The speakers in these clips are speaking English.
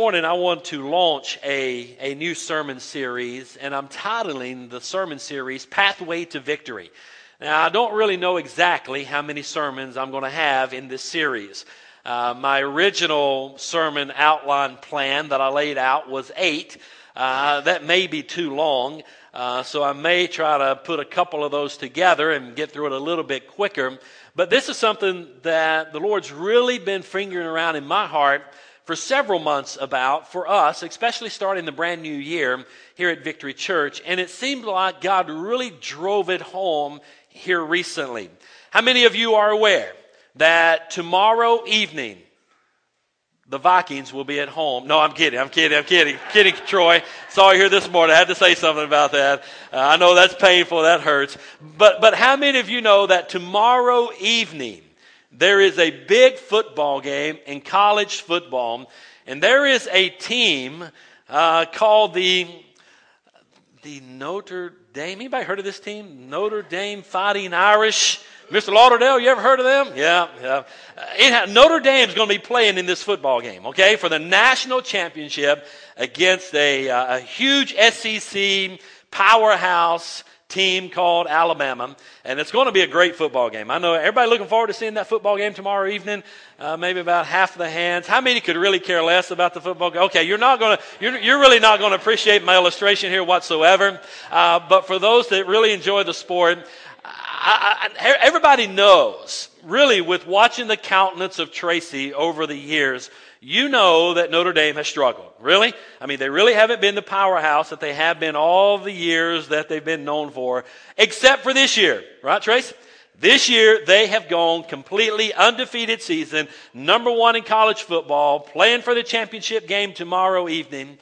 Morning, I want to launch a, a new sermon series, and I'm titling the sermon series Pathway to Victory. Now, I don't really know exactly how many sermons I'm going to have in this series. Uh, my original sermon outline plan that I laid out was eight. Uh, that may be too long, uh, so I may try to put a couple of those together and get through it a little bit quicker. But this is something that the Lord's really been fingering around in my heart for several months about for us, especially starting the brand new year here at Victory Church. And it seemed like God really drove it home here recently. How many of you are aware that tomorrow evening, the Vikings will be at home. No, I'm kidding. I'm kidding. I'm kidding. kidding, Troy. Saw you here this morning. I had to say something about that. Uh, I know that's painful. That hurts. But, but how many of you know that tomorrow evening, there is a big football game in college football, and there is a team uh, called the the Notre Dame. Anybody heard of this team? Notre Dame Fighting Irish. Mr. Lauderdale, you ever heard of them? Yeah, yeah. Uh, Notre Dame's going to be playing in this football game, okay, for the national championship against a, uh, a huge SEC powerhouse team called Alabama, and it's going to be a great football game. I know everybody looking forward to seeing that football game tomorrow evening. Uh, maybe about half the hands. How many could really care less about the football game? Okay, you're not going to, you're, you're really not going to appreciate my illustration here whatsoever. Uh, but for those that really enjoy the sport, I, I, everybody knows, really, with watching the countenance of Tracy over the years, you know that Notre Dame has struggled. Really? I mean, they really haven't been the powerhouse that they have been all the years that they've been known for, except for this year. Right, Trace? This year, they have gone completely undefeated season, number one in college football, playing for the championship game tomorrow evening.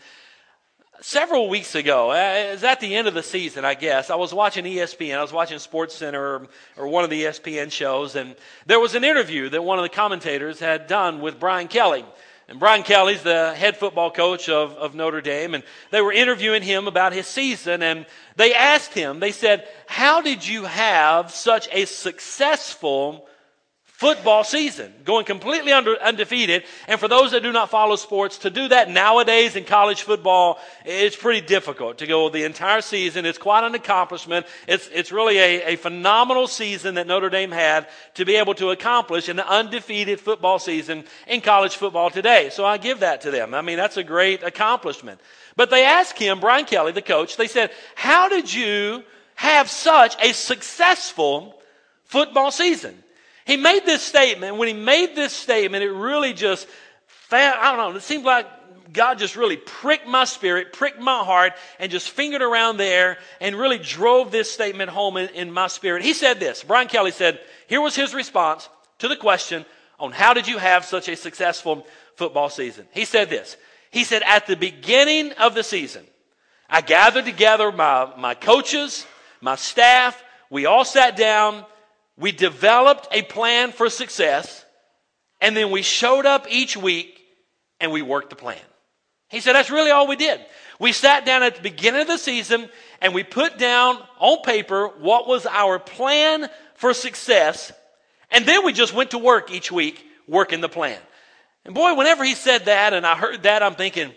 Several weeks ago, uh, it was at the end of the season, I guess, I was watching ESPN. I was watching Sports Center or, or one of the ESPN shows, and there was an interview that one of the commentators had done with Brian Kelly. And Brian Kelly's the head football coach of, of Notre Dame, and they were interviewing him about his season, and they asked him, they said, How did you have such a successful football season, going completely under, undefeated. And for those that do not follow sports, to do that nowadays in college football, it's pretty difficult to go the entire season. It's quite an accomplishment. It's, it's really a, a phenomenal season that Notre Dame had to be able to accomplish an undefeated football season in college football today. So I give that to them. I mean, that's a great accomplishment. But they asked him, Brian Kelly, the coach, they said, how did you have such a successful football season? He made this statement. When he made this statement, it really just, I don't know, it seemed like God just really pricked my spirit, pricked my heart, and just fingered around there and really drove this statement home in, in, my spirit. He said this. Brian Kelly said, here was his response to the question on how did you have such a successful football season? He said this. He said, at the beginning of the season, I gathered together my, my coaches, my staff. We all sat down we developed a plan for success, and then we showed up each week and we worked the plan. He said, That's really all we did. We sat down at the beginning of the season and we put down on paper what was our plan for success, and then we just went to work each week working the plan. And boy, whenever he said that and I heard that, I'm thinking,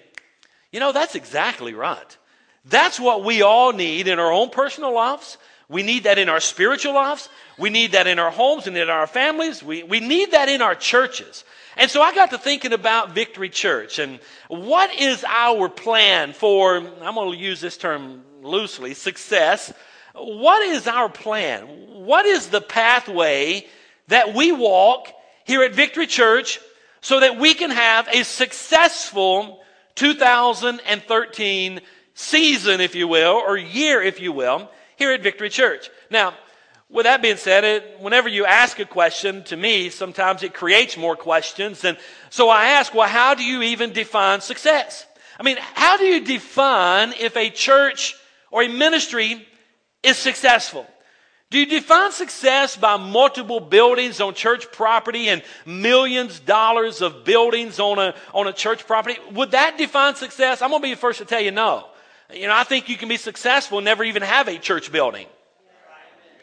you know, that's exactly right. That's what we all need in our own personal lives. We need that in our spiritual lives. We need that in our homes and in our families. We, we need that in our churches. And so I got to thinking about Victory Church and what is our plan for, I'm going to use this term loosely, success. What is our plan? What is the pathway that we walk here at Victory Church so that we can have a successful 2013 season, if you will, or year, if you will? Here at Victory Church. Now, With that being said, it, whenever you ask a question to me, sometimes it creates more questions. And so I ask, well, how do you even define success? I mean, how do you define if a church or a ministry is successful? Do you define success by multiple buildings on church property and millions of dollars of buildings on a, on a church property? Would that define success? I'm going to be the first to tell you no. You know, I think you can be successful and never even have a church building.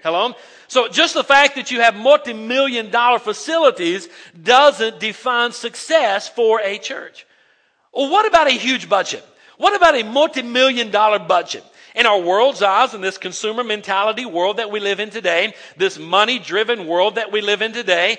Hello? So just the fact that you have multi-million dollar facilities doesn't define success for a church. Well, what about a huge budget? What about a multi-million dollar budget? In our world's eyes, in this consumer mentality world that we live in today, this money driven world that we live in today,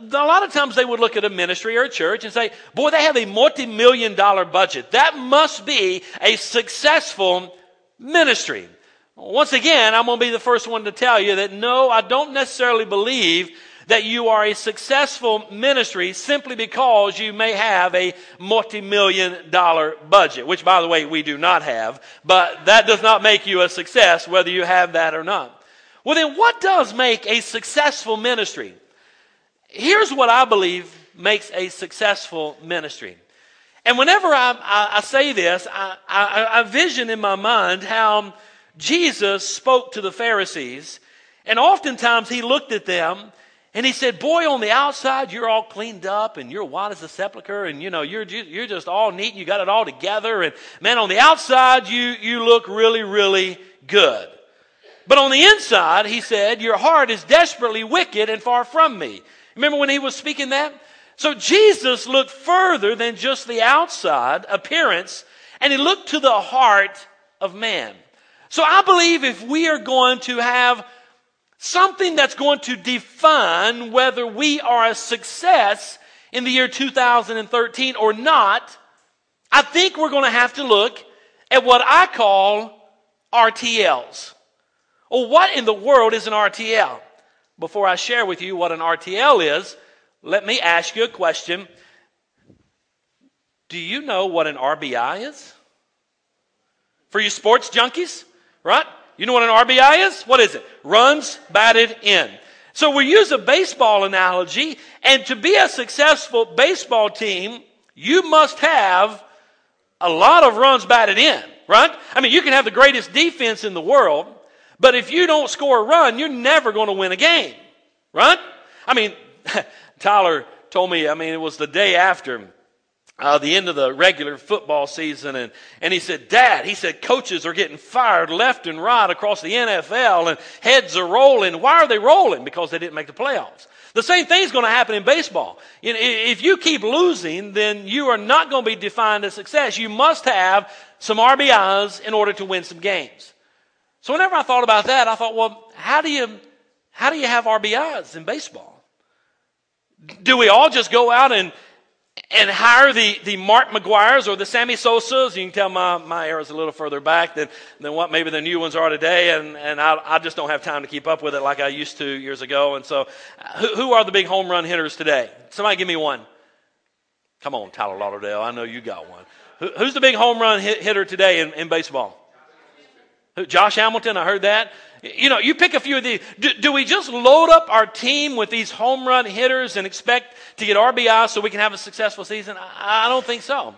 a lot of times they would look at a ministry or a church and say, boy, they have a multi million dollar budget. That must be a successful ministry. Once again, I'm going to be the first one to tell you that no, I don't necessarily believe that you are a successful ministry simply because you may have a multi-million dollar budget, which by the way, we do not have, but that does not make you a success whether you have that or not. Well then what does make a successful ministry? Here's what I believe makes a successful ministry. And whenever I, I, I say this, I, I vision in my mind how Jesus spoke to the Pharisees, and oftentimes he looked at them and he said, Boy, on the outside, you're all cleaned up and you're white as a sepulcher and you know, you're, you're just all neat and you got it all together. And man, on the outside, you, you look really, really good. But on the inside, he said, your heart is desperately wicked and far from me. Remember when he was speaking that? So Jesus looked further than just the outside appearance and he looked to the heart of man. So I believe if we are going to have something that's going to define whether we are a success in the year 2013 or not, I think we're going to have to look at what I call RTLs. Well, what in the world is an RTL? Before I share with you what an RTL is, let me ask you a question. Do you know what an RBI is? For you sports junkies, right? You know what an RBI is? What is it? Runs batted in. So we use a baseball analogy, and to be a successful baseball team, you must have a lot of runs batted in, right? I mean, you can have the greatest defense in the world, but if you don't score a run, you're never going to win a game, right? I mean, Tyler told me, I mean, it was the day after uh, the end of the regular football season, and, and he said, Dad, he said, coaches are getting fired left and right across the NFL, and heads are rolling. Why are they rolling? Because they didn't make the playoffs. The same thing is going to happen in baseball. You know, if you keep losing, then you are not going to be defined as success. You must have some RBIs in order to win some games. So whenever I thought about that, I thought, well, how do you, how do you have RBIs in baseball? Do we all just go out and, and hire the, the Mark McGwire's or the Sammy Sosa's. You can tell my, my era is a little further back than, than what maybe the new ones are today. And, and I, I just don't have time to keep up with it like I used to years ago. And so, who, who are the big home run hitters today? Somebody give me one. Come on, Tyler Lauderdale. I know you got one. Who, who's the big home run hit, hitter today in, in baseball? Josh Hamilton, I heard that. You know, you pick a few of these. Do, do, we just load up our team with these home run hitters and expect to get RBI so we can have a successful season? I, I don't think so.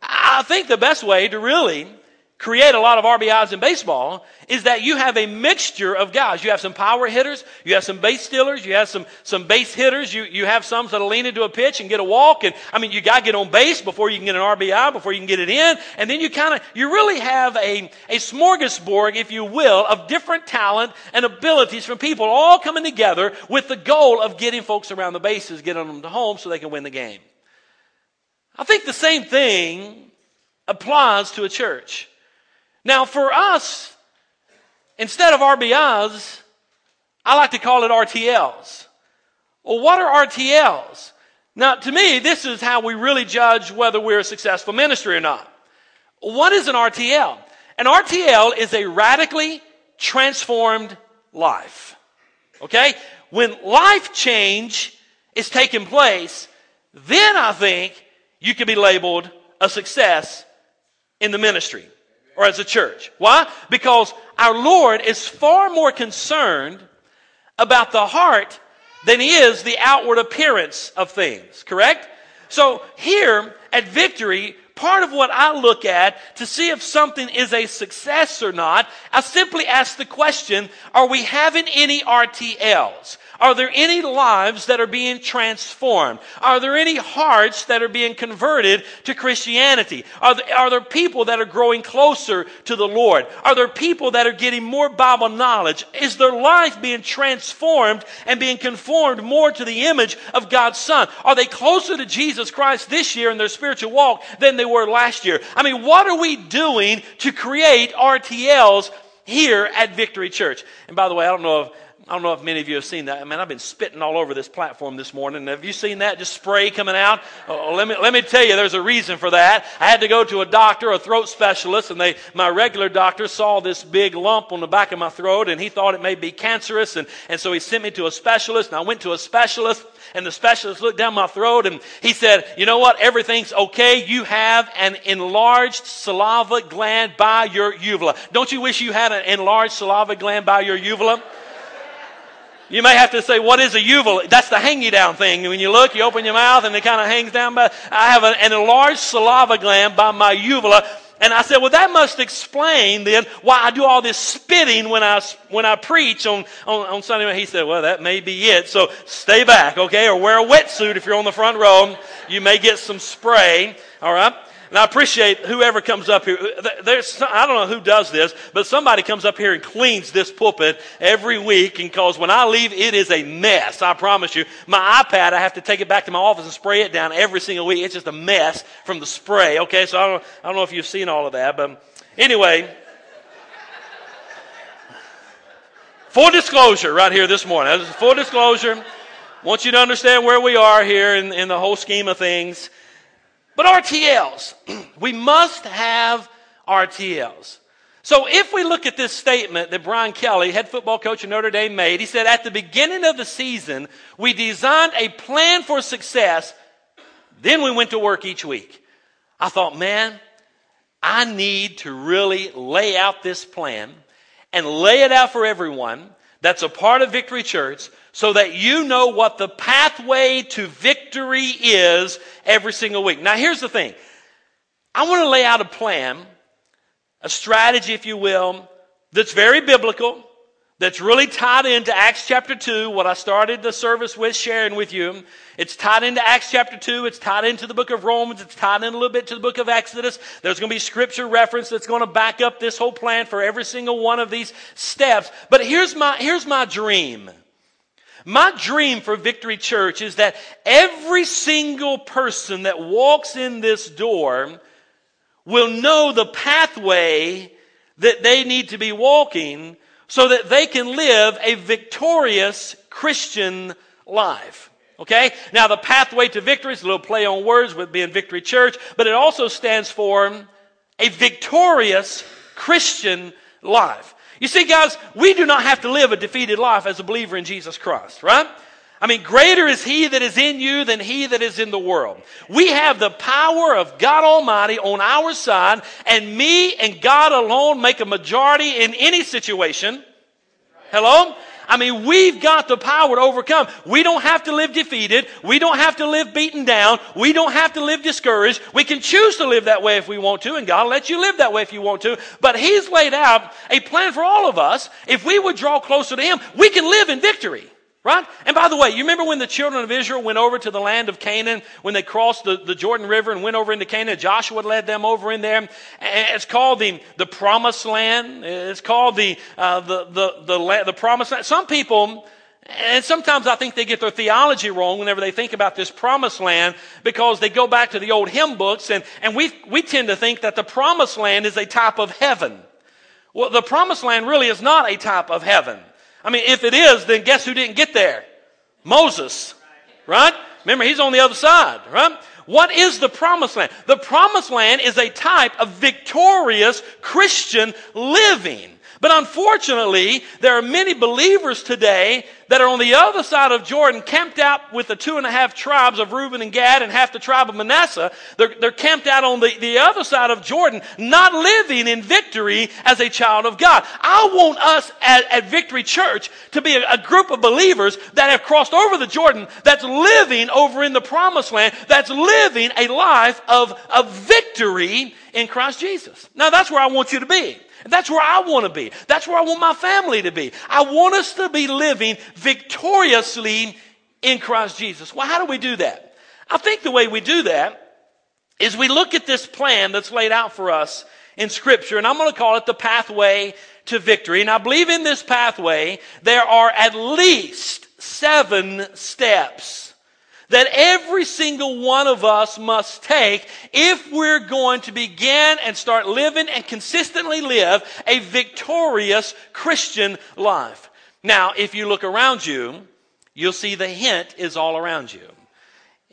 I think the best way to really create a lot of RBIs in baseball is that you have a mixture of guys. You have some power hitters, you have some base stealers, you have some, some base hitters, you, you have some that'll lean into a pitch and get a walk. And I mean, you got to get on base before you can get an RBI, before you can get it in. And then you kind of, you really have a, a smorgasbord, if you will, of different talent and abilities from people all coming together with the goal of getting folks around the bases, getting them to home so they can win the game. I think the same thing applies to a church. Now, for us, instead of RBIs, I like to call it RTLs. Well, what are RTLs? Now, to me, this is how we really judge whether we're a successful ministry or not. What is an RTL? An RTL is a radically transformed life. Okay? When life change is taking place, then I think you can be labeled a success in the ministry or as a church. Why? Because our Lord is far more concerned about the heart than he is the outward appearance of things, correct? So here at Victory, part of what I look at to see if something is a success or not, I simply ask the question, are we having any RTLs? Are there any lives that are being transformed? Are there any hearts that are being converted to Christianity? Are there, are there people that are growing closer to the Lord? Are there people that are getting more Bible knowledge? Is their life being transformed and being conformed more to the image of God's Son? Are they closer to Jesus Christ this year in their spiritual walk than they were last year? I mean, what are we doing to create RTLs here at Victory Church? And by the way, I don't know if I don't know if many of you have seen that. I mean, I've been spitting all over this platform this morning. Have you seen that? Just spray coming out? Oh, oh, let, me, let me tell you, there's a reason for that. I had to go to a doctor, a throat specialist, and they, my regular doctor saw this big lump on the back of my throat, and he thought it may be cancerous, and, and so he sent me to a specialist, and I went to a specialist, and the specialist looked down my throat, and he said, you know what? Everything's okay. You have an enlarged saliva gland by your uvula. Don't you wish you had an enlarged saliva gland by your uvula? You may have to say, what is a uvula? That's the hang you down thing. When you look, you open your mouth and it kind of hangs down. But I have an, an enlarged saliva gland by my uvula. And I said, well, that must explain then why I do all this spitting when I, when I preach on, on, on Sunday. He said, well, that may be it. So stay back, okay? Or wear a wetsuit if you're on the front row. You may get some spray, all right? And I appreciate whoever comes up here. There's, I don't know who does this, but somebody comes up here and cleans this pulpit every week. And because when I leave, it is a mess. I promise you. My iPad, I have to take it back to my office and spray it down every single week. It's just a mess from the spray. Okay, so I don't, I don't know if you've seen all of that, but anyway. Full disclosure right here this morning. Full disclosure. want you to understand where we are here in, in the whole scheme of things. But RTLs, we must have RTLs. So if we look at this statement that Brian Kelly, head football coach of Notre Dame, made, he said, at the beginning of the season, we designed a plan for success. Then we went to work each week. I thought, man, I need to really lay out this plan and lay it out for everyone that's a part of Victory Church so that you know what the pathway to victory is every single week. Now, here's the thing I want to lay out a plan, a strategy, if you will, that's very biblical, that's really tied into Acts chapter 2, what I started the service with sharing with you. It's tied into Acts chapter 2. It's tied into the book of Romans. It's tied in a little bit to the book of Exodus. There's going to be scripture reference that's going to back up this whole plan for every single one of these steps. But here's my, here's my dream. My dream for Victory Church is that every single person that walks in this door will know the pathway that they need to be walking so that they can live a victorious Christian life. Okay? Now, the pathway to victory is a little play on words with being Victory Church, but it also stands for a victorious Christian life. You see, guys, we do not have to live a defeated life as a believer in Jesus Christ, right? I mean, greater is He that is in you than He that is in the world. We have the power of God Almighty on our side, and me and God alone make a majority in any situation. Hello? I mean, we've got the power to overcome. We don't have to live defeated. We don't have to live beaten down. We don't have to live discouraged. We can choose to live that way if we want to, and God will let you live that way if you want to. But He's laid out a plan for all of us. If we would draw closer to Him, we can live in victory. Right? And by the way, you remember when the children of Israel went over to the land of Canaan, when they crossed the, the Jordan River and went over into Canaan? Joshua led them over in there. It's called the, the promised land. It's called the, uh, the, the, the, the promised land. Some people, and sometimes I think they get their theology wrong whenever they think about this promised land because they go back to the old hymn books and, and we, we tend to think that the promised land is a type of heaven. Well, the promised land really is not a type of heaven. I mean, if it is, then guess who didn't get there? Moses, right? Remember, he's on the other side, right? What is the promised land? The promised land is a type of victorious Christian living. But unfortunately, there are many believers today that are on the other side of Jordan, camped out with the two and a half tribes of Reuben and Gad and half the tribe of Manasseh. They're, they're camped out on the, the other side of Jordan, not living in victory as a child of God. I want us at, at Victory Church to be a, a group of believers that have crossed over the Jordan, that's living over in the promised land, that's living a life of, of victory in Christ Jesus. Now that's where I want you to be. That's where I want to be. That's where I want my family to be. I want us to be living victoriously in Christ Jesus. Well, how do we do that? I think the way we do that is we look at this plan that's laid out for us in Scripture, and I'm going to call it the pathway to victory. And I believe in this pathway, there are at least seven steps that every single one of us must take if we're going to begin and start living and consistently live a victorious Christian life. Now, if you look around you, you'll see the hint is all around you.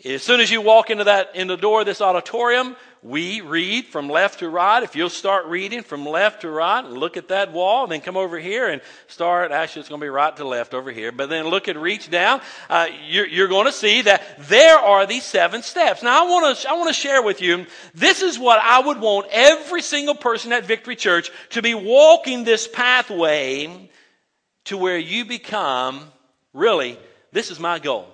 As soon as you walk into that in the door of this auditorium, we read from left to right. If you'll start reading from left to right and look at that wall, then come over here and start. Actually, it's going to be right to left over here. But then look and reach down. Uh, you're, you're, going to see that there are these seven steps. Now, I want to I want to share with you. This is what I would want every single person at Victory Church to be walking this pathway to where you become. Really, this is my goal.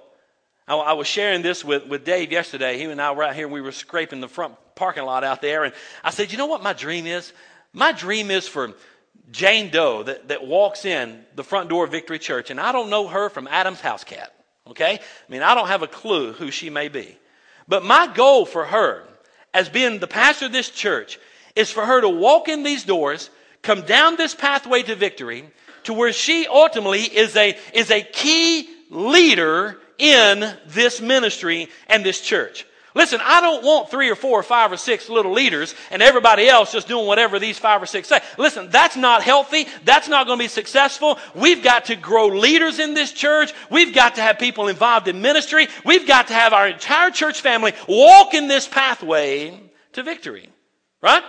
I, I was sharing this with, with Dave yesterday. He and I were out here. We were scraping the front parking lot out there. And I said, you know what my dream is? My dream is for Jane Doe that, that walks in the front door of Victory Church, and I don't know her from Adam's house cat. Okay? I mean, I don't have a clue who she may be. But my goal for her, as being the pastor of this church, is for her to walk in these doors, come down this pathway to victory, to where she ultimately is a, is a key leader in this ministry and this church. Listen, I don't want three or four or five or six little leaders and everybody else just doing whatever these five or six say. Listen, that's not healthy. That's not going to be successful. We've got to grow leaders in this church. We've got to have people involved in ministry. We've got to have our entire church family walk in this pathway to victory. Right?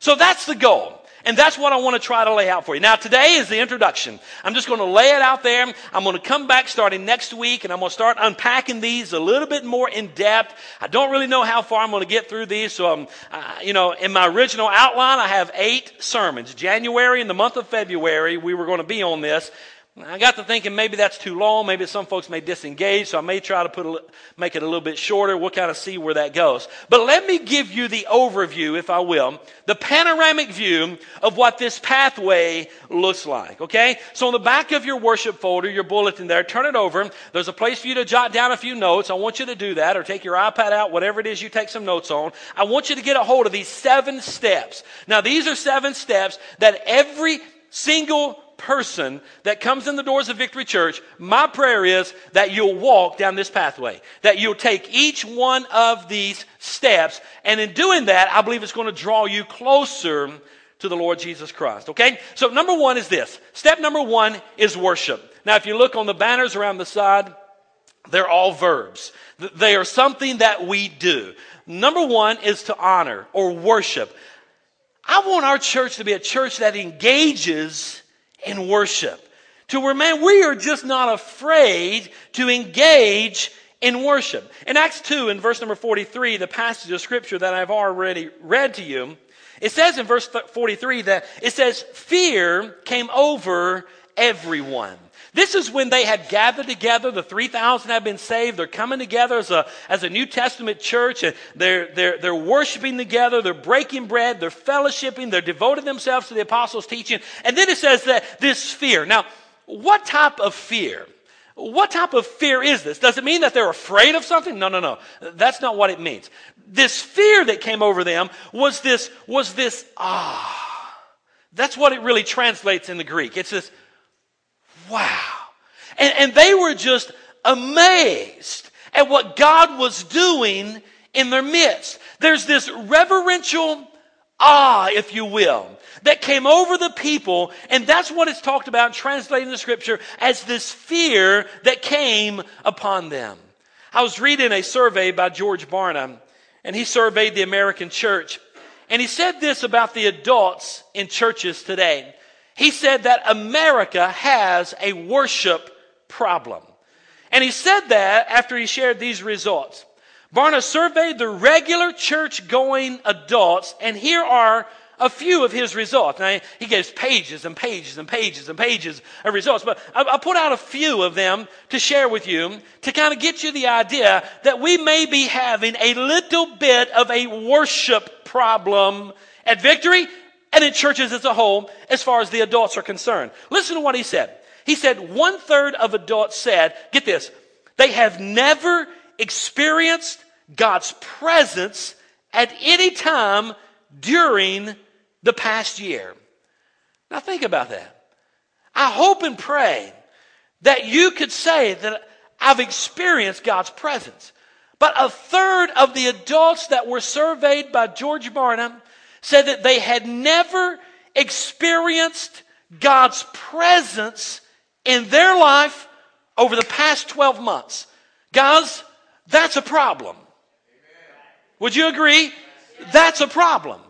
So that's the goal. And that's what I want to try to lay out for you. Now, today is the introduction. I'm just going to lay it out there. I'm going to come back starting next week and I'm going to start unpacking these a little bit more in depth. I don't really know how far I'm going to get through these. So, I'm, uh, you know, in my original outline, I have eight sermons. January and the month of February, we were going to be on this. I got to thinking maybe that's too long. Maybe some folks may disengage, so I may try to put a, make it a little bit shorter. We'll kind of see where that goes. But let me give you the overview, if I will, the panoramic view of what this pathway looks like. Okay? So on the back of your worship folder, your bulletin there, turn it over. There's a place for you to jot down a few notes. I want you to do that, or take your iPad out, whatever it is you take some notes on. I want you to get a hold of these seven steps. Now, these are seven steps that every single person that comes in the doors of Victory Church, my prayer is that you'll walk down this pathway, that you'll take each one of these steps. And in doing that, I believe it's going to draw you closer to the Lord Jesus Christ. Okay? So number one is this. Step number one is worship. Now, if you look on the banners around the side, they're all verbs. They are something that we do. Number one is to honor or worship. I want our church to be a church that engages in worship. To where, man, we are just not afraid to engage in worship. In Acts 2, in verse number 43, the passage of scripture that I've already read to you, it says in verse 43 that it says, fear came over everyone. This is when they had gathered together. The 3,000 have been saved. They're coming together as a, as a New Testament church and they're, they're, they're worshiping together. They're breaking bread. They're fellowshipping. They're devoting themselves to the apostles' teaching. And then it says that this fear. Now, what type of fear? What type of fear is this? Does it mean that they're afraid of something? No, no, no. That's not what it means. This fear that came over them was this, was this, ah. That's what it really translates in the Greek. It's this, wow. And, and they were just amazed at what God was doing in their midst. There's this reverential awe, if you will, that came over the people, and that's what it's talked about translating the scripture as this fear that came upon them. I was reading a survey by George Barna, and he surveyed the American church, and he said this about the adults in churches today. He said that America has a worship problem. And he said that after he shared these results. Barna surveyed the regular church going adults, and here are a few of his results. Now, he gives pages and pages and pages and pages of results, but I, put out a few of them to share with you to kind of get you the idea that we may be having a little bit of a worship problem at Victory and in churches as a whole as far as the adults are concerned. Listen to what he said. He said one third of adults said, get this, they have never experienced God's presence at any time during the past year. Now think about that. I hope and pray that you could say that I've experienced God's presence. But a third of the adults that were surveyed by George Barna said that they had never experienced God's presence in their life over the past 12 months. Guys, that's a problem. Would you agree? That's a problem.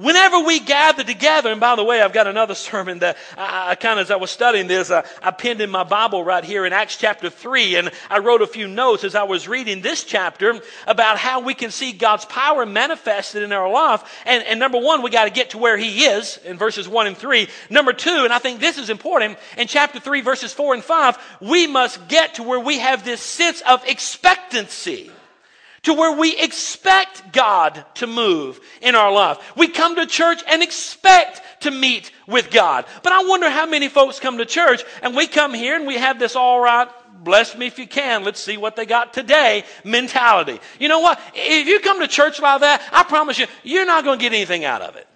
Whenever we gather together, and by the way, I've got another sermon that I, I kind of, as I was studying this, I, I pinned in my Bible right here in Acts chapter 3, and I wrote a few notes as I was reading this chapter about how we can see God's power manifested in our life. And, and number one, we got to get to where He is in verses 1 and 3. Number two, and I think this is important, in chapter 3, verses 4 and 5, we must get to where we have this sense of expectancy to where we expect God to move in our life. We come to church and expect to meet with God. But I wonder how many folks come to church and we come here and we have this all right, bless me if you can, let's see what they got today mentality. You know what? If you come to church like that, I promise you, you're not going to get anything out of it.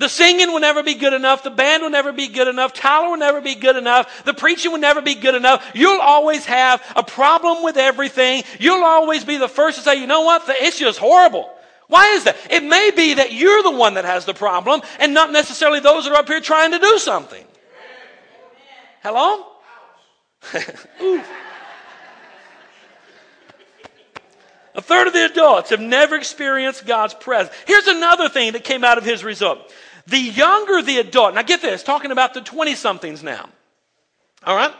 The singing will never be good enough. The band will never be good enough. Tyler will never be good enough. The preaching will never be good enough. You'll always have a problem with everything. You'll always be the first to say, you know what? It's just horrible. Why is that? It may be that you're the one that has the problem and not necessarily those that are up here trying to do something. Hello? A third of the adults have never experienced God's presence. Here's another thing that came out of his result. The younger the adult, now get this, talking about the 20 somethings now. All right?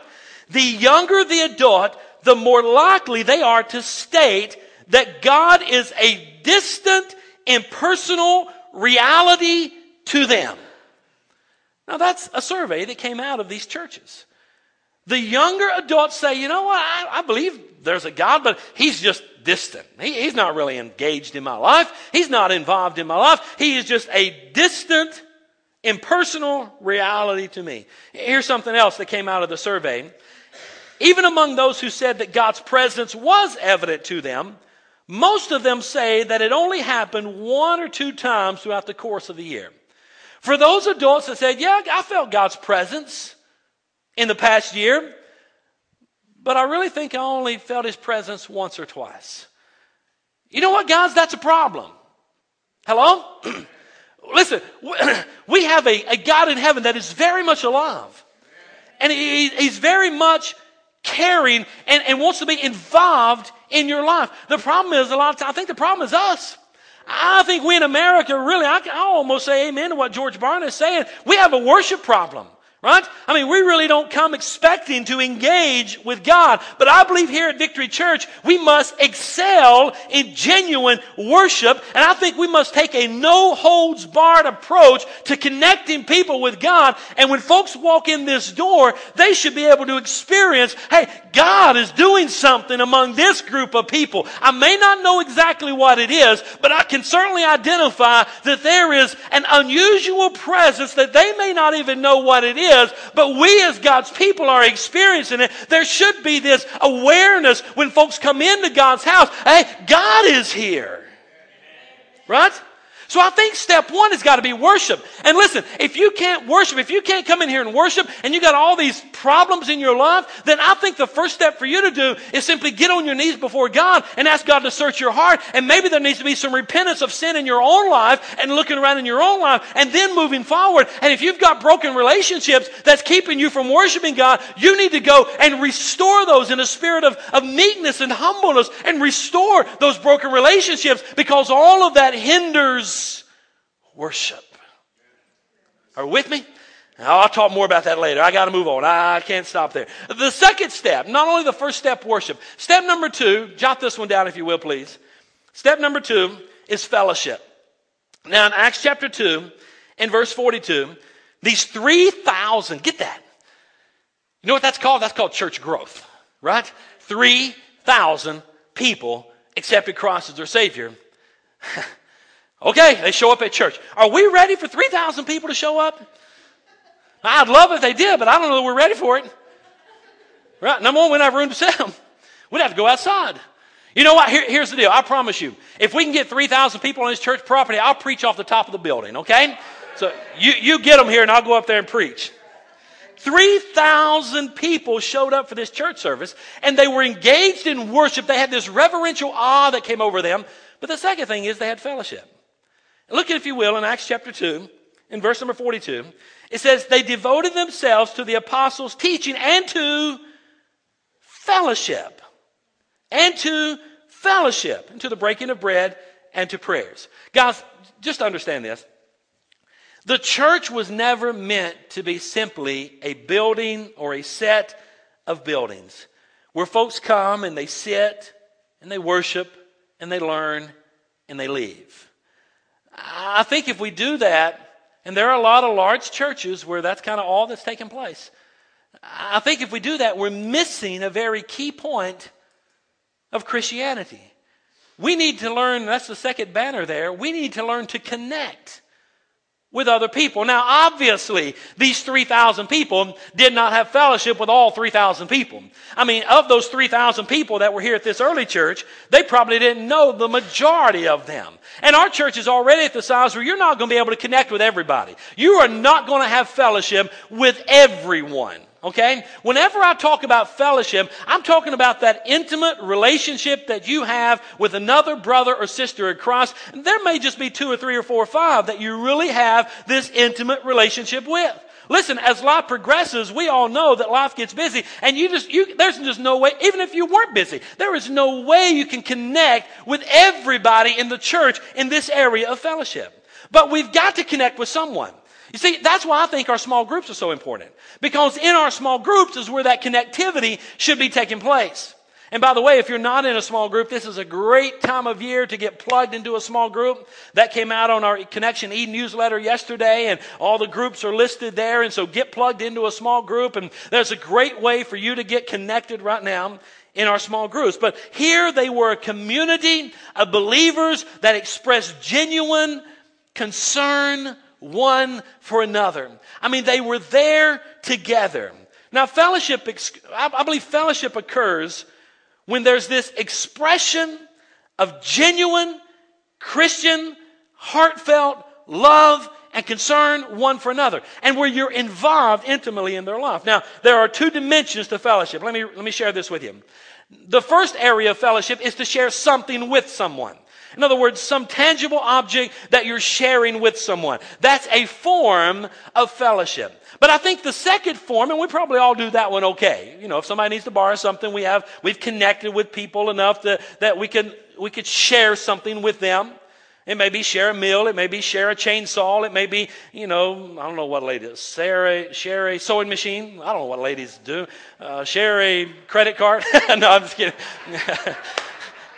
The younger the adult, the more likely they are to state that God is a distant, impersonal reality to them. Now that's a survey that came out of these churches. The younger adults say, you know what, I, I believe there's a God, but he's just distant. He, he's not really engaged in my life. He's not involved in my life. He is just a distant, impersonal reality to me. Here's something else that came out of the survey. Even among those who said that God's presence was evident to them, most of them say that it only happened one or two times throughout the course of the year. For those adults that said, Yeah, I felt God's presence in the past year, but I really think I only felt his presence once or twice. You know what, guys? That's a problem. Hello? Listen, we have a, a, God in heaven that is very much alive. And he, he's very much caring and, and wants to be involved in your life. The problem is, a lot of times, I think the problem is us. I think we in America really, I, I almost say amen to what George Barna is saying. We have a worship problem. Right? I mean, we really don't come expecting to engage with God. But I believe here at Victory Church, we must excel in genuine worship. And I think we must take a no holds barred approach to connecting people with God. And when folks walk in this door, they should be able to experience, hey, God is doing something among this group of people. I may not know exactly what it is, but I can certainly identify that there is an unusual presence that they may not even know what it is is, but we as God's people are experiencing it. There should be this awareness when folks come into God's house. Hey, God is here. Right? So I think step one has got to be worship. And listen, if you can't worship, if you can't come in here and worship and you got all these problems in your life, then I think the first step for you to do is simply get on your knees before God and ask God to search your heart. And maybe there needs to be some repentance of sin in your own life and looking around in your own life and then moving forward. And if you've got broken relationships that's keeping you from worshiping God, you need to go and restore those in a spirit of, of meekness and humbleness and restore those broken relationships because all of that hinders worship. Are with me? I'll talk more about that later. I got to move on. I can't stop there. The second step, not only the first step, worship. Step number two, jot this one down if you will, please. Step number two is fellowship. Now, in Acts chapter 2, in verse 42, these 3,000, get that. You know what that's called? That's called church growth, right? 3,000 people accepted Christ as their Savior. okay, they show up at church. Are we ready for 3,000 people to show up? I'd love if they did, but I don't know that we're ready for it. Right? Number one, we don't have room to them. We'd have to go outside. You know what? Here, here's the deal. I promise you. If we can get 3,000 people on this church property, I'll preach off the top of the building, okay? So you, you get them here and I'll go up there and preach. 3,000 people showed up for this church service and they were engaged in worship. They had this reverential awe that came over them. But the second thing is they had fellowship. Look at, if you will, in Acts chapter 2, in verse number 42. It says, they devoted themselves to the apostles' teaching and to fellowship. And to fellowship, and to the breaking of bread and to prayers. Guys, just understand this. The church was never meant to be simply a building or a set of buildings where folks come and they sit and they worship and they learn and they leave. I think if we do that, and there are a lot of large churches where that's kind of all that's taking place. I think if we do that, we're missing a very key point of Christianity. We need to learn, that's the second banner there, we need to learn to connect with other people. Now, obviously, these 3,000 people did not have fellowship with all 3,000 people. I mean, of those 3,000 people that were here at this early church, they probably didn't know the majority of them. And our church is already at the size where you're not going to be able to connect with everybody. You are not going to have fellowship with everyone. Okay? Whenever I talk about fellowship, I'm talking about that intimate relationship that you have with another brother or sister in Christ. There may just be two or three or four or five that you really have this intimate relationship with. Listen, as life progresses, we all know that life gets busy, and you just, you, there's just no way, even if you weren't busy, there is no way you can connect with everybody in the church in this area of fellowship. But we've got to connect with someone. You see, that's why I think our small groups are so important. Because in our small groups is where that connectivity should be taking place. And by the way, if you're not in a small group, this is a great time of year to get plugged into a small group. That came out on our Connection E newsletter yesterday, and all the groups are listed there. And so get plugged into a small group, and there's a great way for you to get connected right now in our small groups. But here they were a community of believers that expressed genuine concern one for another. I mean, they were there together. Now, fellowship, I believe fellowship occurs when there's this expression of genuine Christian, heartfelt love and concern one for another, and where you're involved intimately in their life. Now, there are two dimensions to fellowship. Let me, let me share this with you. The first area of fellowship is to share something with someone. In other words, some tangible object that you're sharing with someone. That's a form of fellowship. But I think the second form, and we probably all do that one okay. You know, if somebody needs to borrow something, we have, we've connected with people enough to, that we can, we could share something with them. It may be share a meal. It may be share a chainsaw. It may be, you know, I don't know what ladies, share a, share a sewing machine. I don't know what ladies do. Uh, share a credit card. no, I'm just kidding.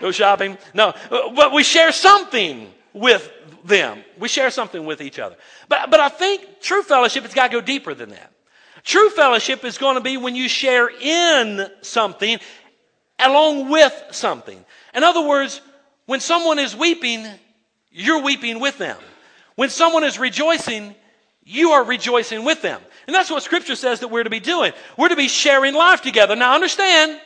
go shopping. No, uh, but we share something with them. We share something with each other. But, but I think true fellowship has got to go deeper than that. True fellowship is going to be when you share in something along with something. In other words, when someone is weeping, you're weeping with them. When someone is rejoicing, you are rejoicing with them. And that's what scripture says that we're to be doing. We're to be sharing life together. Now understand,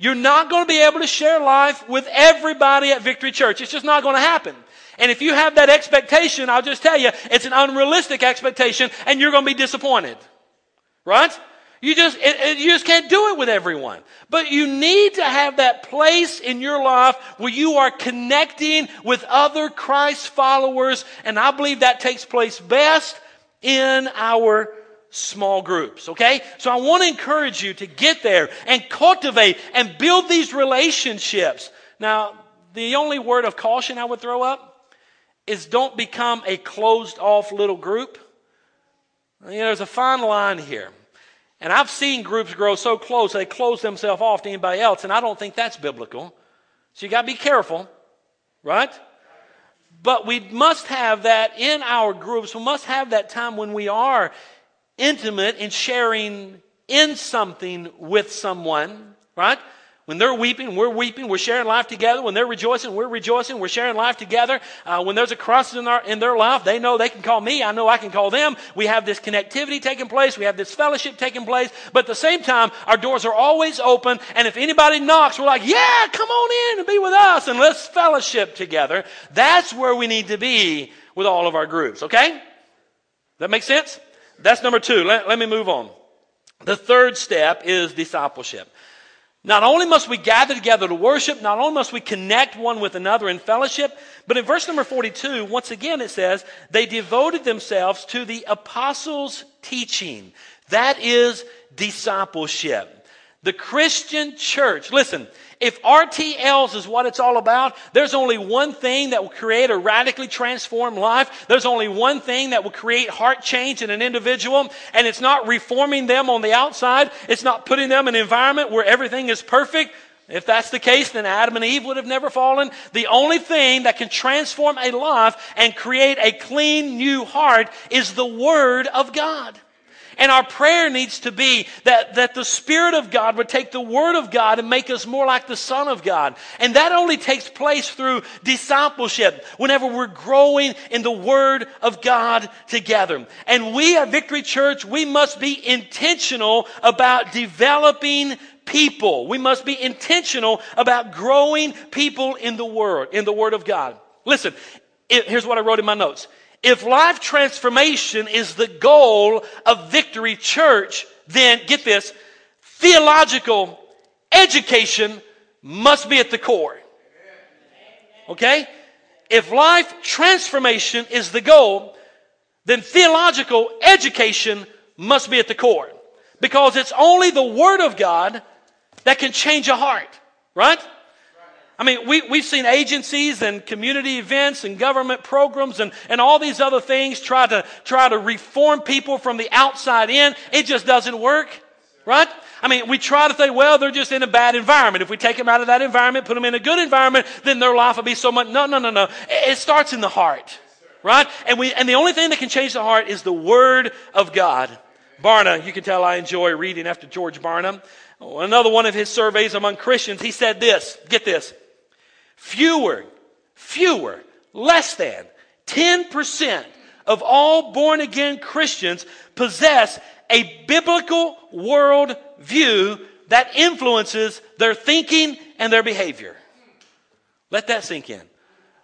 you're not going to be able to share life with everybody at Victory Church. It's just not going to happen. And if you have that expectation, I'll just tell you, it's an unrealistic expectation and you're going to be disappointed. Right? You just, it, it, you just can't do it with everyone. But you need to have that place in your life where you are connecting with other Christ followers. And I believe that takes place best in our small groups, okay? So I want to encourage you to get there and cultivate and build these relationships. Now, the only word of caution I would throw up is don't become a closed off little group. You know, there's a fine line here. And I've seen groups grow so close they close themselves off to anybody else, and I don't think that's biblical. So you got to be careful, right? But we must have that in our groups. We must have that time when we are intimate in sharing in something with someone, right? When they're weeping, we're weeping. We're sharing life together. When they're rejoicing, we're rejoicing. We're sharing life together. Uh, when there's a crisis in, our, in their life, they know they can call me. I know I can call them. We have this connectivity taking place. We have this fellowship taking place. But at the same time, our doors are always open. And if anybody knocks, we're like, yeah, come on in and be with us and let's fellowship together. That's where we need to be with all of our groups. Okay? That make sense? That's number two. Let, let me move on. The third step is discipleship. Not only must we gather together to worship, not only must we connect one with another in fellowship, but in verse number 42, once again it says, they devoted themselves to the apostles' teaching. That is discipleship. The Christian church, listen, if RTLs is what it's all about, there's only one thing that will create a radically transformed life. There's only one thing that will create heart change in an individual, and it's not reforming them on the outside. It's not putting them in an environment where everything is perfect. If that's the case, then Adam and Eve would have never fallen. The only thing that can transform a life and create a clean new heart is the Word of God. And our prayer needs to be that, that the Spirit of God would take the Word of God and make us more like the Son of God. And that only takes place through discipleship, whenever we're growing in the Word of God together. And we at Victory Church, we must be intentional about developing people. We must be intentional about growing people in the Word, in the Word of God. Listen, it, here's what I wrote in my notes. If life transformation is the goal of Victory Church, then get this, theological education must be at the core. Okay? If life transformation is the goal, then theological education must be at the core. Because it's only the Word of God that can change a heart. Right? I mean, we, we've seen agencies and community events and government programs and, and all these other things try to, try to reform people from the outside in. It just doesn't work. Right? I mean, we try to think, well, they're just in a bad environment. If we take them out of that environment, put them in a good environment, then their life will be so much. No, no, no, no. It starts in the heart. Right? And we, and the only thing that can change the heart is the Word of God. Barna, you can tell I enjoy reading after George Barna. Another one of his surveys among Christians, he said this, get this. Fewer, fewer, less than 10% of all born again Christians possess a biblical world view that influences their thinking and their behavior. Let that sink in.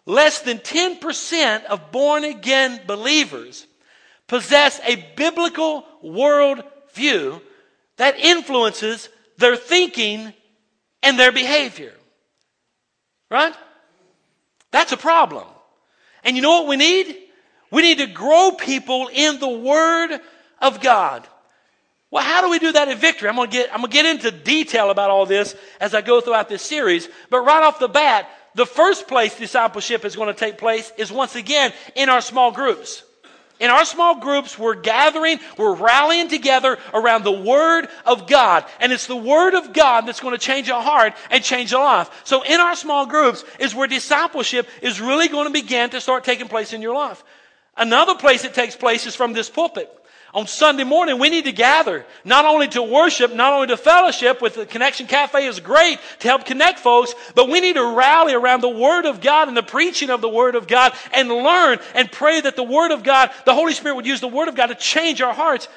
Less than 10% of born again believers possess a biblical world view that influences their thinking and their behavior. Right? That's a problem. And you know what we need? We need to grow people in the Word of God. Well, how do we do that in victory? I'm going to get, I'm going to get into detail about all this as I go throughout this series. But right off the bat, the first place discipleship is going to take place is once again in our small groups. In our small groups, we're gathering, we're rallying together around the Word of God. And it's the Word of God that's going to change a heart and change a life. So in our small groups is where discipleship is really going to begin to start taking place in your life. Another place it takes place is from this pulpit on Sunday morning, we need to gather, not only to worship, not only to fellowship with the Connection Cafe is great to help connect folks, but we need to rally around the Word of God and the preaching of the Word of God and learn and pray that the Word of God, the Holy Spirit would use the Word of God to change our hearts,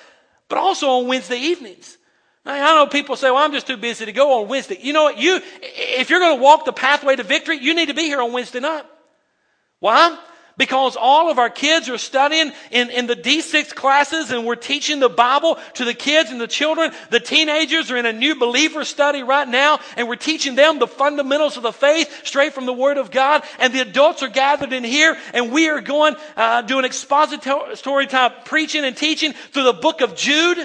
but also on Wednesday evenings. I know people say, well, I'm just too busy to go on Wednesday. You know what? You, if you're going to walk the pathway to victory, you need to be here on Wednesday night. Why? Because all of our kids are studying in, in the D6 classes and we're teaching the Bible to the kids and the children. The teenagers are in a new believer study right now and we're teaching them the fundamentals of the faith straight from the Word of God. And the adults are gathered in here and we are going, uh, doing expository type preaching and teaching through the book of Jude.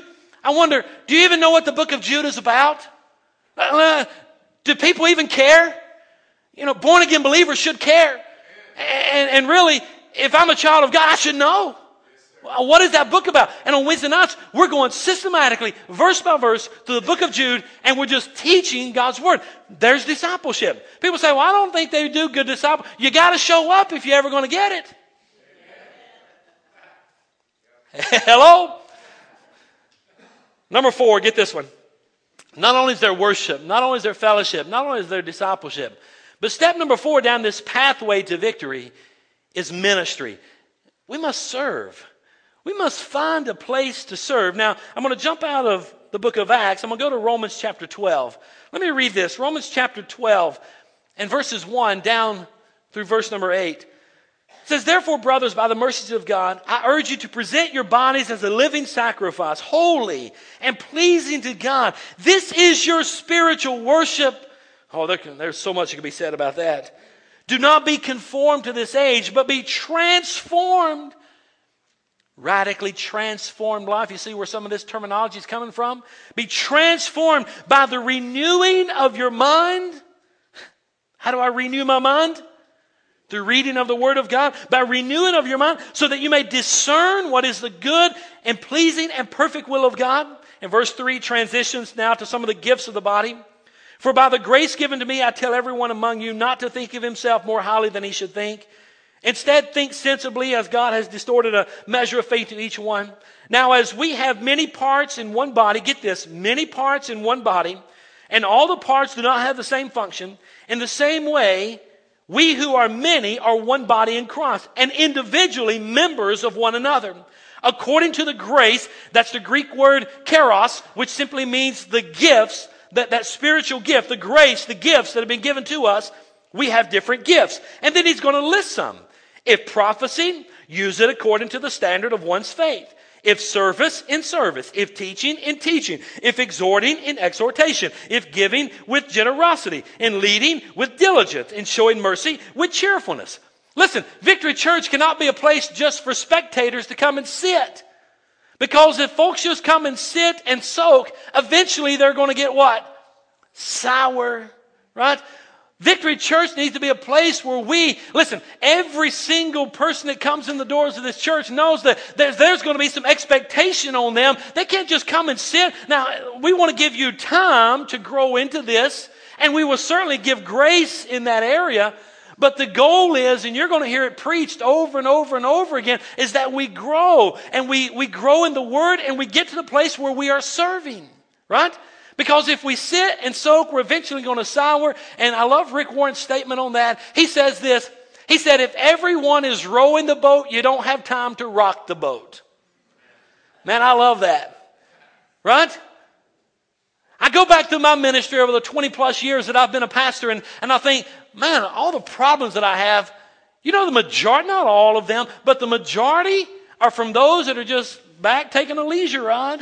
I wonder, do you even know what the book of Jude is about? Uh, do people even care? You know, born again believers should care. And, and really, if I'm a child of God, I should know. What is that book about? And on Wednesday nights, we're going systematically, verse by verse, through the book of Jude, and we're just teaching God's Word. There's discipleship. People say, well, I don't think they do good disciple. You got to show up if you're ever going to get it. Hello? Number four, get this one. Not only is there worship, not only is there fellowship, not only is there discipleship, but step number four down this pathway to victory is ministry. We must serve. We must find a place to serve. Now, I'm going to jump out of the book of Acts. I'm going to go to Romans chapter 12. Let me read this Romans chapter 12 and verses 1 down through verse number 8. It says, Therefore, brothers, by the mercies of God, I urge you to present your bodies as a living sacrifice, holy and pleasing to God. This is your spiritual worship. Oh, there can, there's so much that can be said about that. Do not be conformed to this age, but be transformed radically transformed life. You see where some of this terminology is coming from? Be transformed by the renewing of your mind. How do I renew my mind? Through reading of the Word of God, by renewing of your mind, so that you may discern what is the good and pleasing and perfect will of God. And verse 3 transitions now to some of the gifts of the body. For by the grace given to me, I tell everyone among you not to think of himself more highly than he should think Instead, think sensibly as God has distorted a measure of faith to each one. Now, as we have many parts in one body, get this, many parts in one body, and all the parts do not have the same function, in the same way, we who are many are one body in Christ, and individually members of one another. According to the grace, that's the Greek word charis, which simply means the gifts, that, that spiritual gift, the grace, the gifts that have been given to us, we have different gifts. And then he's going to list some. If prophecy, use it according to the standard of one's faith. If service, in service. If teaching, in teaching. If exhorting, in exhortation. If giving, with generosity. In leading, with diligence. In showing mercy, with cheerfulness. Listen, Victory Church cannot be a place just for spectators to come and sit. Because if folks just come and sit and soak, eventually they're going to get what? Sour, right? Victory Church needs to be a place where we, listen, every single person that comes in the doors of this church knows that there's, there's going to be some expectation on them. They can't just come and sit. Now, we want to give you time to grow into this, and we will certainly give grace in that area. But the goal is, and you're going to hear it preached over and over and over again, is that we grow and we, we grow in the Word and we get to the place where we are serving, right? Because if we sit and soak, we're eventually going to sour. And I love Rick Warren's statement on that. He says this. He said, if everyone is rowing the boat, you don't have time to rock the boat. Man, I love that. Right? I go back to my ministry over the 20 plus years that I've been a pastor and, and I think, man, all the problems that I have, you know, the majority, not all of them, but the majority are from those that are just back taking a leisure ride.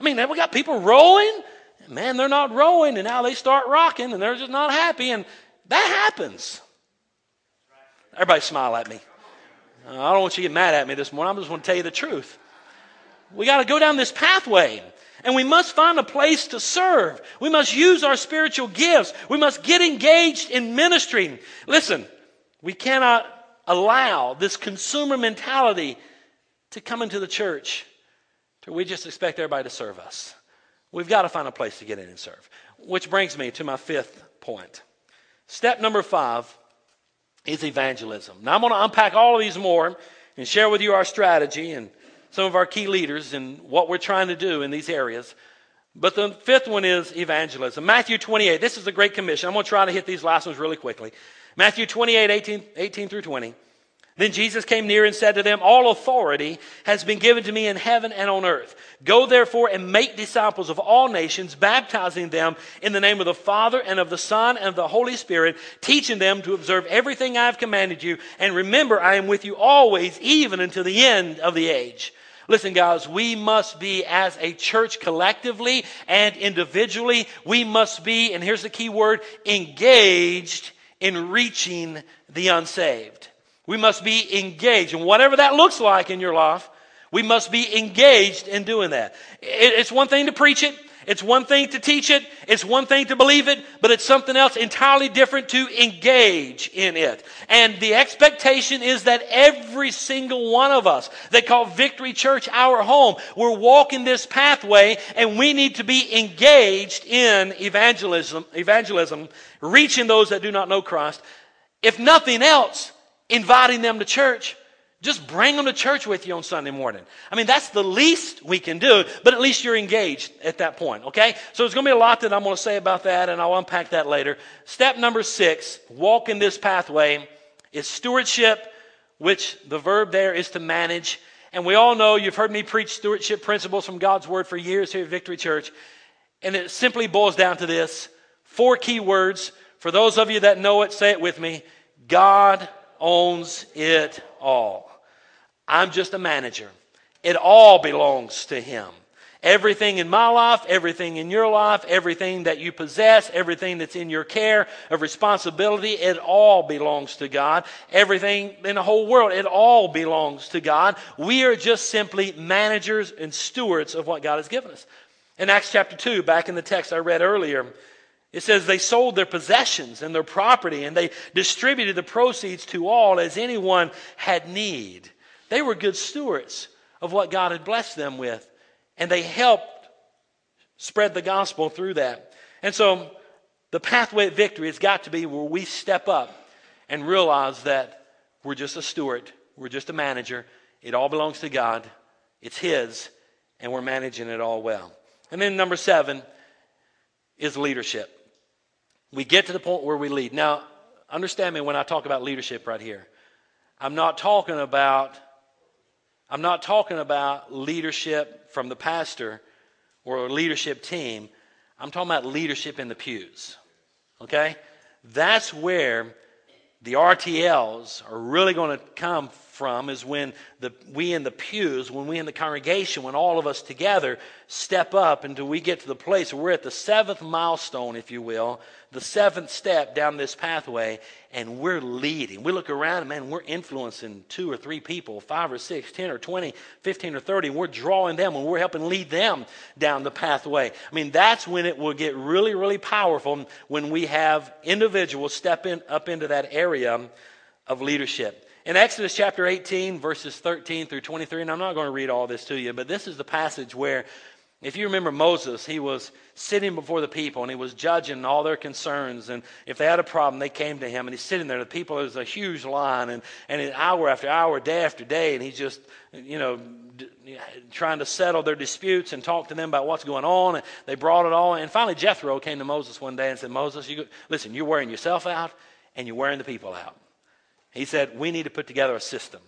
I mean, we got people rowing man, they're not rowing, and now they start rocking, and they're just not happy, and that happens. Everybody smile at me. I don't want you to get mad at me this morning. I just want to tell you the truth. We got to go down this pathway. And we must find a place to serve. We must use our spiritual gifts. We must get engaged in ministry. Listen, we cannot allow this consumer mentality to come into the church we just expect everybody to serve us. We've got to find a place to get in and serve. Which brings me to my fifth point. Step number five is evangelism. Now, I'm going to unpack all of these more and share with you our strategy and some of our key leaders and what we're trying to do in these areas. But the fifth one is evangelism. Matthew 28. This is the Great Commission. I'm going to try to hit these last ones really quickly. Matthew 28, 18, 18 through 20. Then Jesus came near and said to them, All authority has been given to me in heaven and on earth. Go therefore and make disciples of all nations, baptizing them in the name of the Father and of the Son and of the Holy Spirit, teaching them to observe everything I have commanded you. And remember, I am with you always, even until the end of the age. Listen, guys, we must be as a church collectively and individually, we must be, and here's the key word, engaged in reaching the unsaved. We must be engaged. And whatever that looks like in your life, we must be engaged in doing that. It's one thing to preach it. It's one thing to teach it, it's one thing to believe it, but it's something else entirely different to engage in it. And the expectation is that every single one of us that call Victory Church our home, we're walking this pathway and we need to be engaged in evangelism, evangelism, reaching those that do not know Christ. If nothing else, inviting them to church just bring them to church with you on Sunday morning. I mean, that's the least we can do, but at least you're engaged at that point, okay? So there's going to be a lot that I'm going to say about that, and I'll unpack that later. Step number six, walk in this pathway, is stewardship, which the verb there is to manage. And we all know, you've heard me preach stewardship principles from God's Word for years here at Victory Church. And it simply boils down to this four key words. For those of you that know it, say it with me God owns it all. I'm just a manager. It all belongs to Him. Everything in my life, everything in your life, everything that you possess, everything that's in your care of responsibility, it all belongs to God. Everything in the whole world, it all belongs to God. We are just simply managers and stewards of what God has given us. In Acts chapter 2, back in the text I read earlier, it says they sold their possessions and their property and they distributed the proceeds to all as anyone had need. They were good stewards of what God had blessed them with, and they helped spread the gospel through that. And so the pathway of victory has got to be where we step up and realize that we're just a steward, we're just a manager. It all belongs to God, it's His, and we're managing it all well. And then number seven is leadership. We get to the point where we lead. Now, understand me when I talk about leadership right here. I'm not talking about I'm not talking about leadership from the pastor or a leadership team. I'm talking about leadership in the pews. Okay? That's where the RTLs are really going to come from is when the, we in the pews, when we in the congregation, when all of us together step up until we get to the place where we're at the seventh milestone, if you will, the seventh step down this pathway, and we're leading. We look around and, man, we're influencing two or three people, five or six, ten or 20, 15 or 30, and we're drawing them and we're helping lead them down the pathway. I mean, that's when it will get really, really powerful when we have individuals step in, up into that area of leadership. In Exodus chapter 18, verses 13 through 23, and I'm not going to read all this to you, but this is the passage where if you remember Moses, he was sitting before the people and he was judging all their concerns. And if they had a problem, they came to him and he's sitting there. The people, there's a huge line and, and hour after hour, day after day, and he's just, you know, trying to settle their disputes and talk to them about what's going on. And they brought it all. And finally, Jethro came to Moses one day and said, Moses, you, listen, you're wearing yourself out and you're wearing the people out. He said, we need to put together a system.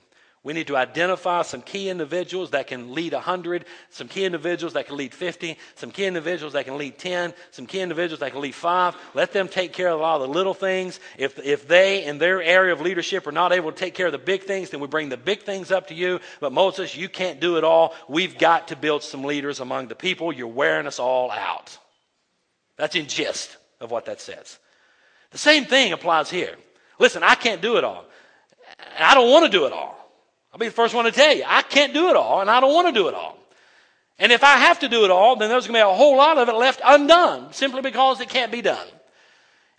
We need to identify some key individuals that can lead 100, some key individuals that can lead 50, some key individuals that can lead 10, some key individuals that can lead 5. Let them take care of all the little things. If, if they, in their area of leadership, are not able to take care of the big things, then we bring the big things up to you. But Moses, you can't do it all. We've got to build some leaders among the people. You're wearing us all out. That's in gist of what that says. The same thing applies here. Listen, I can't do it all. I don't want to do it all. I'll be the first one to tell you, I can't do it all, and I don't want to do it all. And if I have to do it all, then there's going to be a whole lot of it left undone simply because it can't be done.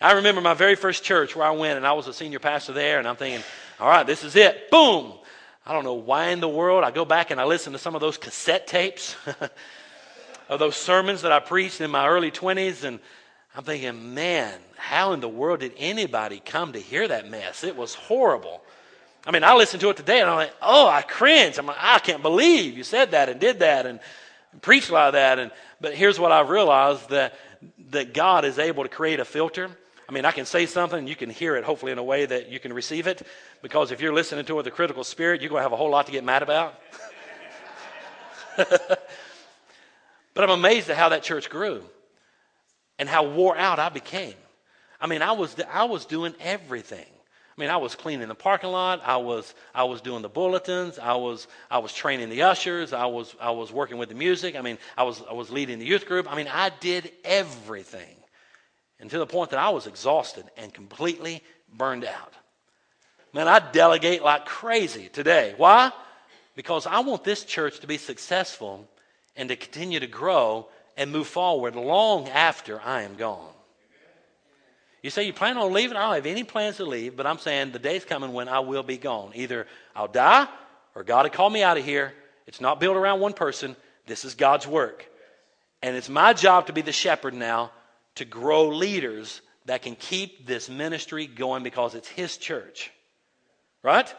I remember my very first church where I went, and I was a senior pastor there, and I'm thinking, all right, this is it. Boom. I don't know why in the world. I go back and I listen to some of those cassette tapes of those sermons that I preached in my early 20s, and I'm thinking, man, how in the world did anybody come to hear that mess? It was horrible. I mean, I listened to it today and I'm like, oh, I cringe. I'm like, I can't believe you said that and did that and preached like that. And but here's what I've realized that that God is able to create a filter. I mean, I can say something you can hear it hopefully in a way that you can receive it. Because if you're listening to it with a critical spirit, you're gonna have a whole lot to get mad about. but I'm amazed at how that church grew and how wore out I became. I mean, I was, I was doing everything. I mean, I was cleaning the parking lot. I was, I was doing the bulletins. I was, I was training the ushers. I was, I was working with the music. I mean, I was, I was leading the youth group. I mean, I did everything. And to the point that I was exhausted and completely burned out. Man, I delegate like crazy today. Why? Because I want this church to be successful and to continue to grow and move forward long after I am gone. You say you plan on leaving? I don't have any plans to leave, but I'm saying the day's coming when I will be gone. Either I'll die or God will call me out of here. It's not built around one person. This is God's work. And it's my job to be the shepherd now to grow leaders that can keep this ministry going because it's His church. Right?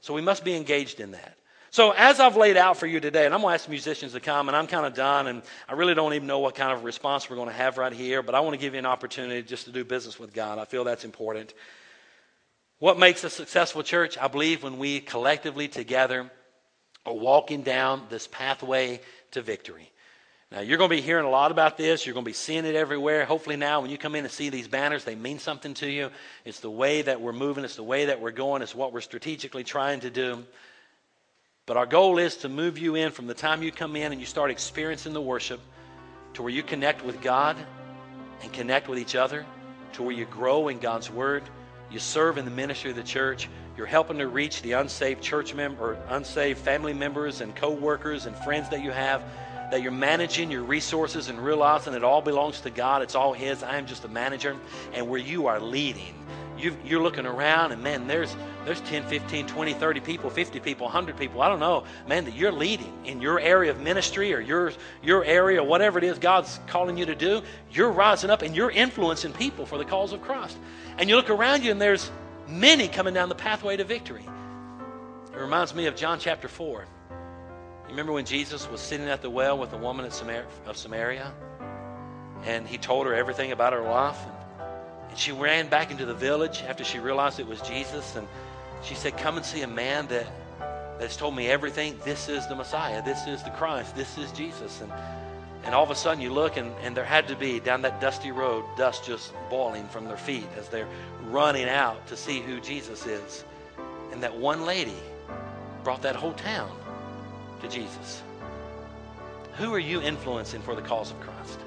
So we must be engaged in that. So, as I've laid out for you today, and I'm going to ask musicians to come, and I'm kind of done, and I really don't even know what kind of response we're going to have right here, but I want to give you an opportunity just to do business with God. I feel that's important. What makes a successful church? I believe when we collectively together are walking down this pathway to victory. Now, you're going to be hearing a lot about this. You're going to be seeing it everywhere. Hopefully, now when you come in and see these banners, they mean something to you. It's the way that we're moving, it's the way that we're going, it's what we're strategically trying to do. But our goal is to move you in from the time you come in and you start experiencing the worship to where you connect with God and connect with each other, to where you grow in God's Word, you serve in the ministry of the church, you're helping to reach the unsaved church member or unsaved family members and co-workers and friends that you have that you're managing your resources and realizing it all belongs to God. It's all His. I am just a manager. And where you are leading, you are looking around and man, there's there's 10, 15, 20, 30 people, 50 people, 100 people. I don't know, man, that you're leading in your area of ministry or your your area, whatever it is God's calling you to do. You're rising up and you're influencing people for the cause of Christ. And you look around you and there's many coming down the pathway to victory. It reminds me of John chapter 4. You remember when Jesus was sitting at the well with the woman of Samaria? And he told her everything about her life. She ran back into the village after she realized it was Jesus. And she said, Come and see a man that that's told me everything. This is the Messiah. This is the Christ. This is Jesus. And and all of a sudden you look and, and there had to be down that dusty road, dust just boiling from their feet as they're running out to see who Jesus is. And that one lady brought that whole town to Jesus? Who are you influencing for the cause of Christ?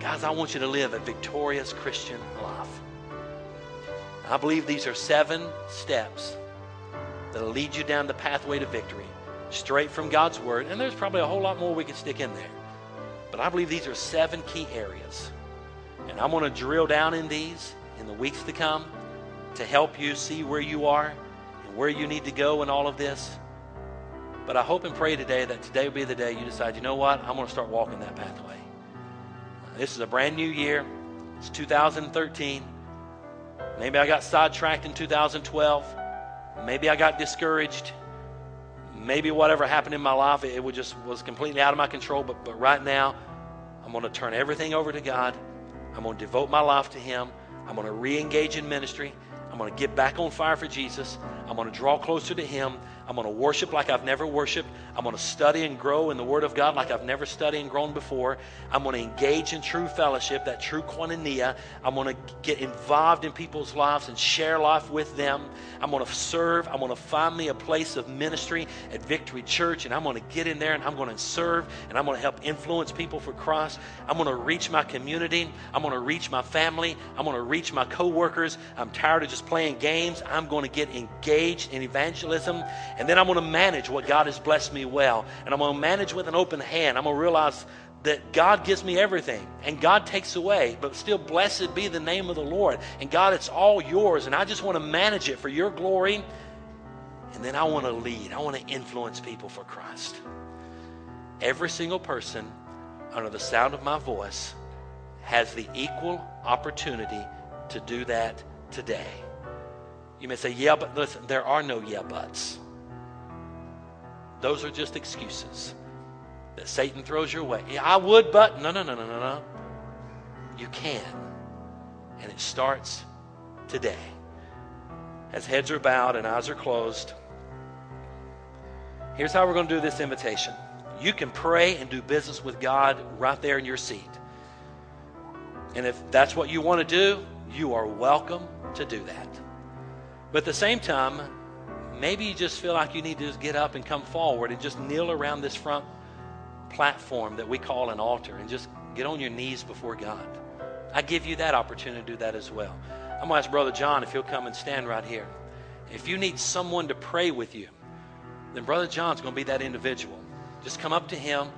Guys, I want you to live a victorious Christian life. I believe these are seven steps that'll lead you down the pathway to victory, straight from God's Word. And there's probably a whole lot more we could stick in there. But I believe these are seven key areas. And I'm going to drill down in these in the weeks to come to help you see where you are and where you need to go in all of this. But I hope and pray today that today will be the day you decide, you know what, I'm going to start walking that pathway. This is a brand new year. It's 2013. Maybe I got sidetracked in 2012. Maybe I got discouraged. Maybe whatever happened in my life, it just was completely out of my control. But, but right now, I'm going to turn everything over to God. I'm going to devote my life to Him. I'm going to re engage in ministry. I'm going to get back on fire for Jesus. I'm going to draw closer to Him. I'm going to worship like I've never worshiped. I'm going to study and grow in the Word of God like I've never studied and grown before. I'm going to engage in true fellowship, that true koinonia. I'm going to get involved in people's lives and share life with them. I'm going to serve. I'm going to find me a place of ministry at Victory Church, and I'm going to get in there and I'm going to serve and I'm going to help influence people for Christ. I'm going to reach my community. I'm going to reach my family. I'm going to reach my coworkers. I'm tired of just playing games. I'm going to get engaged in evangelism and then I'm going to manage what God has blessed me well. And I'm going to manage with an open hand. I'm going to realize that God gives me everything and God takes away, but still blessed be the name of the Lord. And God, it's all yours. And I just want to manage it for your glory. And then I want to lead, I want to influence people for Christ. Every single person under the sound of my voice has the equal opportunity to do that today. You may say, yeah, but listen, there are no yeah buts. Those are just excuses that Satan throws your way. Yeah, I would, but no, no, no, no, no, no. You can. And it starts today. As heads are bowed and eyes are closed, here's how we're going to do this invitation. You can pray and do business with God right there in your seat. And if that's what you want to do, you are welcome to do that. But at the same time, maybe you just feel like you need to just get up and come forward and just kneel around this front platform that we call an altar and just get on your knees before God. I give you that opportunity to do that as well. I'm going to ask Brother John if he'll come and stand right here. If you need someone to pray with you, then Brother John's going to be that individual. Just come up to him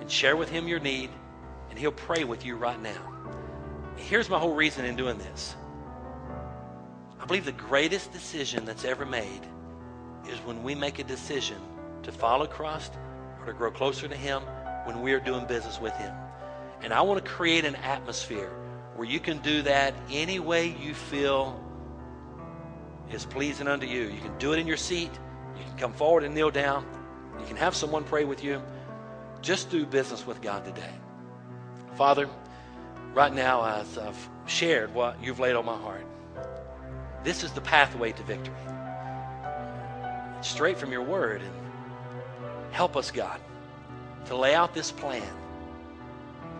and share with him your need, and he'll pray with you right now. Here's my whole reason in doing this. I believe the greatest decision that's ever made is when we make a decision to follow Christ or to grow closer to Him when we are doing business with Him. And I want to create an atmosphere where you can do that any way you feel is pleasing unto you. You can do it in your seat. You can come forward and kneel down. You can have someone pray with you. Just do business with God today. Father, right now, as I've shared what you've laid on my heart, this is the pathway to victory. Straight from your word. And help us, God, to lay out this plan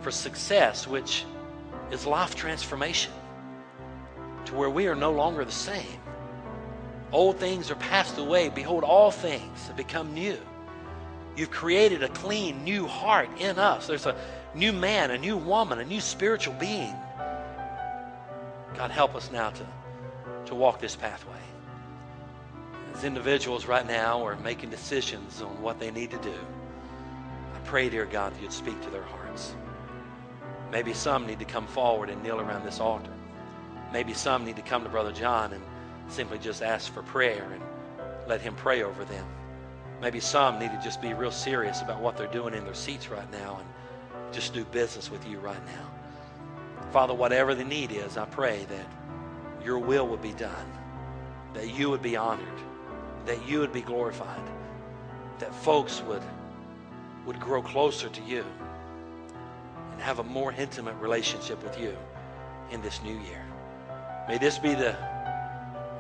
for success, which is life transformation, to where we are no longer the same. Old things are passed away. Behold, all things have become new. You've created a clean, new heart in us. There's a new man, a new woman, a new spiritual being. God, help us now to, to walk this pathway. As individuals right now are making decisions on what they need to do, I pray, dear God, that you'd speak to their hearts. Maybe some need to come forward and kneel around this altar. Maybe some need to come to Brother John and simply just ask for prayer and let him pray over them. Maybe some need to just be real serious about what they're doing in their seats right now and just do business with you right now. Father, whatever the need is, I pray that your will would be done, that you would be honored, that you would be glorified, that folks would, would grow closer to you and have a more intimate relationship with you in this new year. May this be the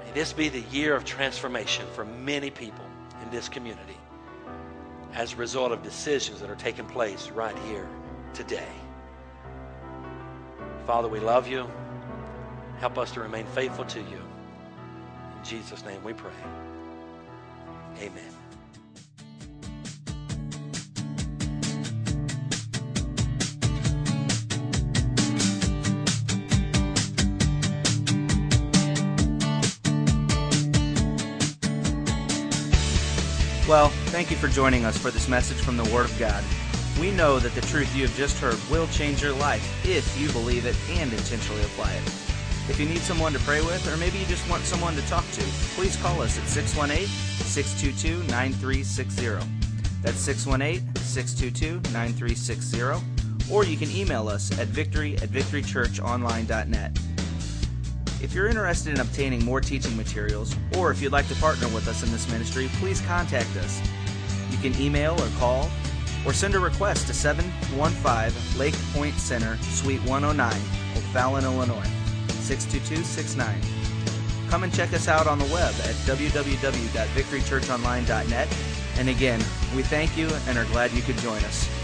may this be the year of transformation for many people in this community as a result of decisions that are taking place right here today. Father, we love you. Help us to remain faithful to you. In Jesus' name we pray. Amen. Well, thank you for joining us for this message from the Word of God. We know that the truth you have just heard will change your life if you believe it and intentionally apply it. If you need someone to pray with, or maybe you just want someone to talk to, please call us at 618 622 9360. That's 618 622 9360. Or you can email us at victory at victorychurchonline.net. If you're interested in obtaining more teaching materials, or if you'd like to partner with us in this ministry, please contact us. You can email or call, or send a request to 715 Lake Point Center, Suite 109, O'Fallon, Illinois, 62269. Come and check us out on the web at www.victorychurchonline.net. And again, we thank you and are glad you could join us.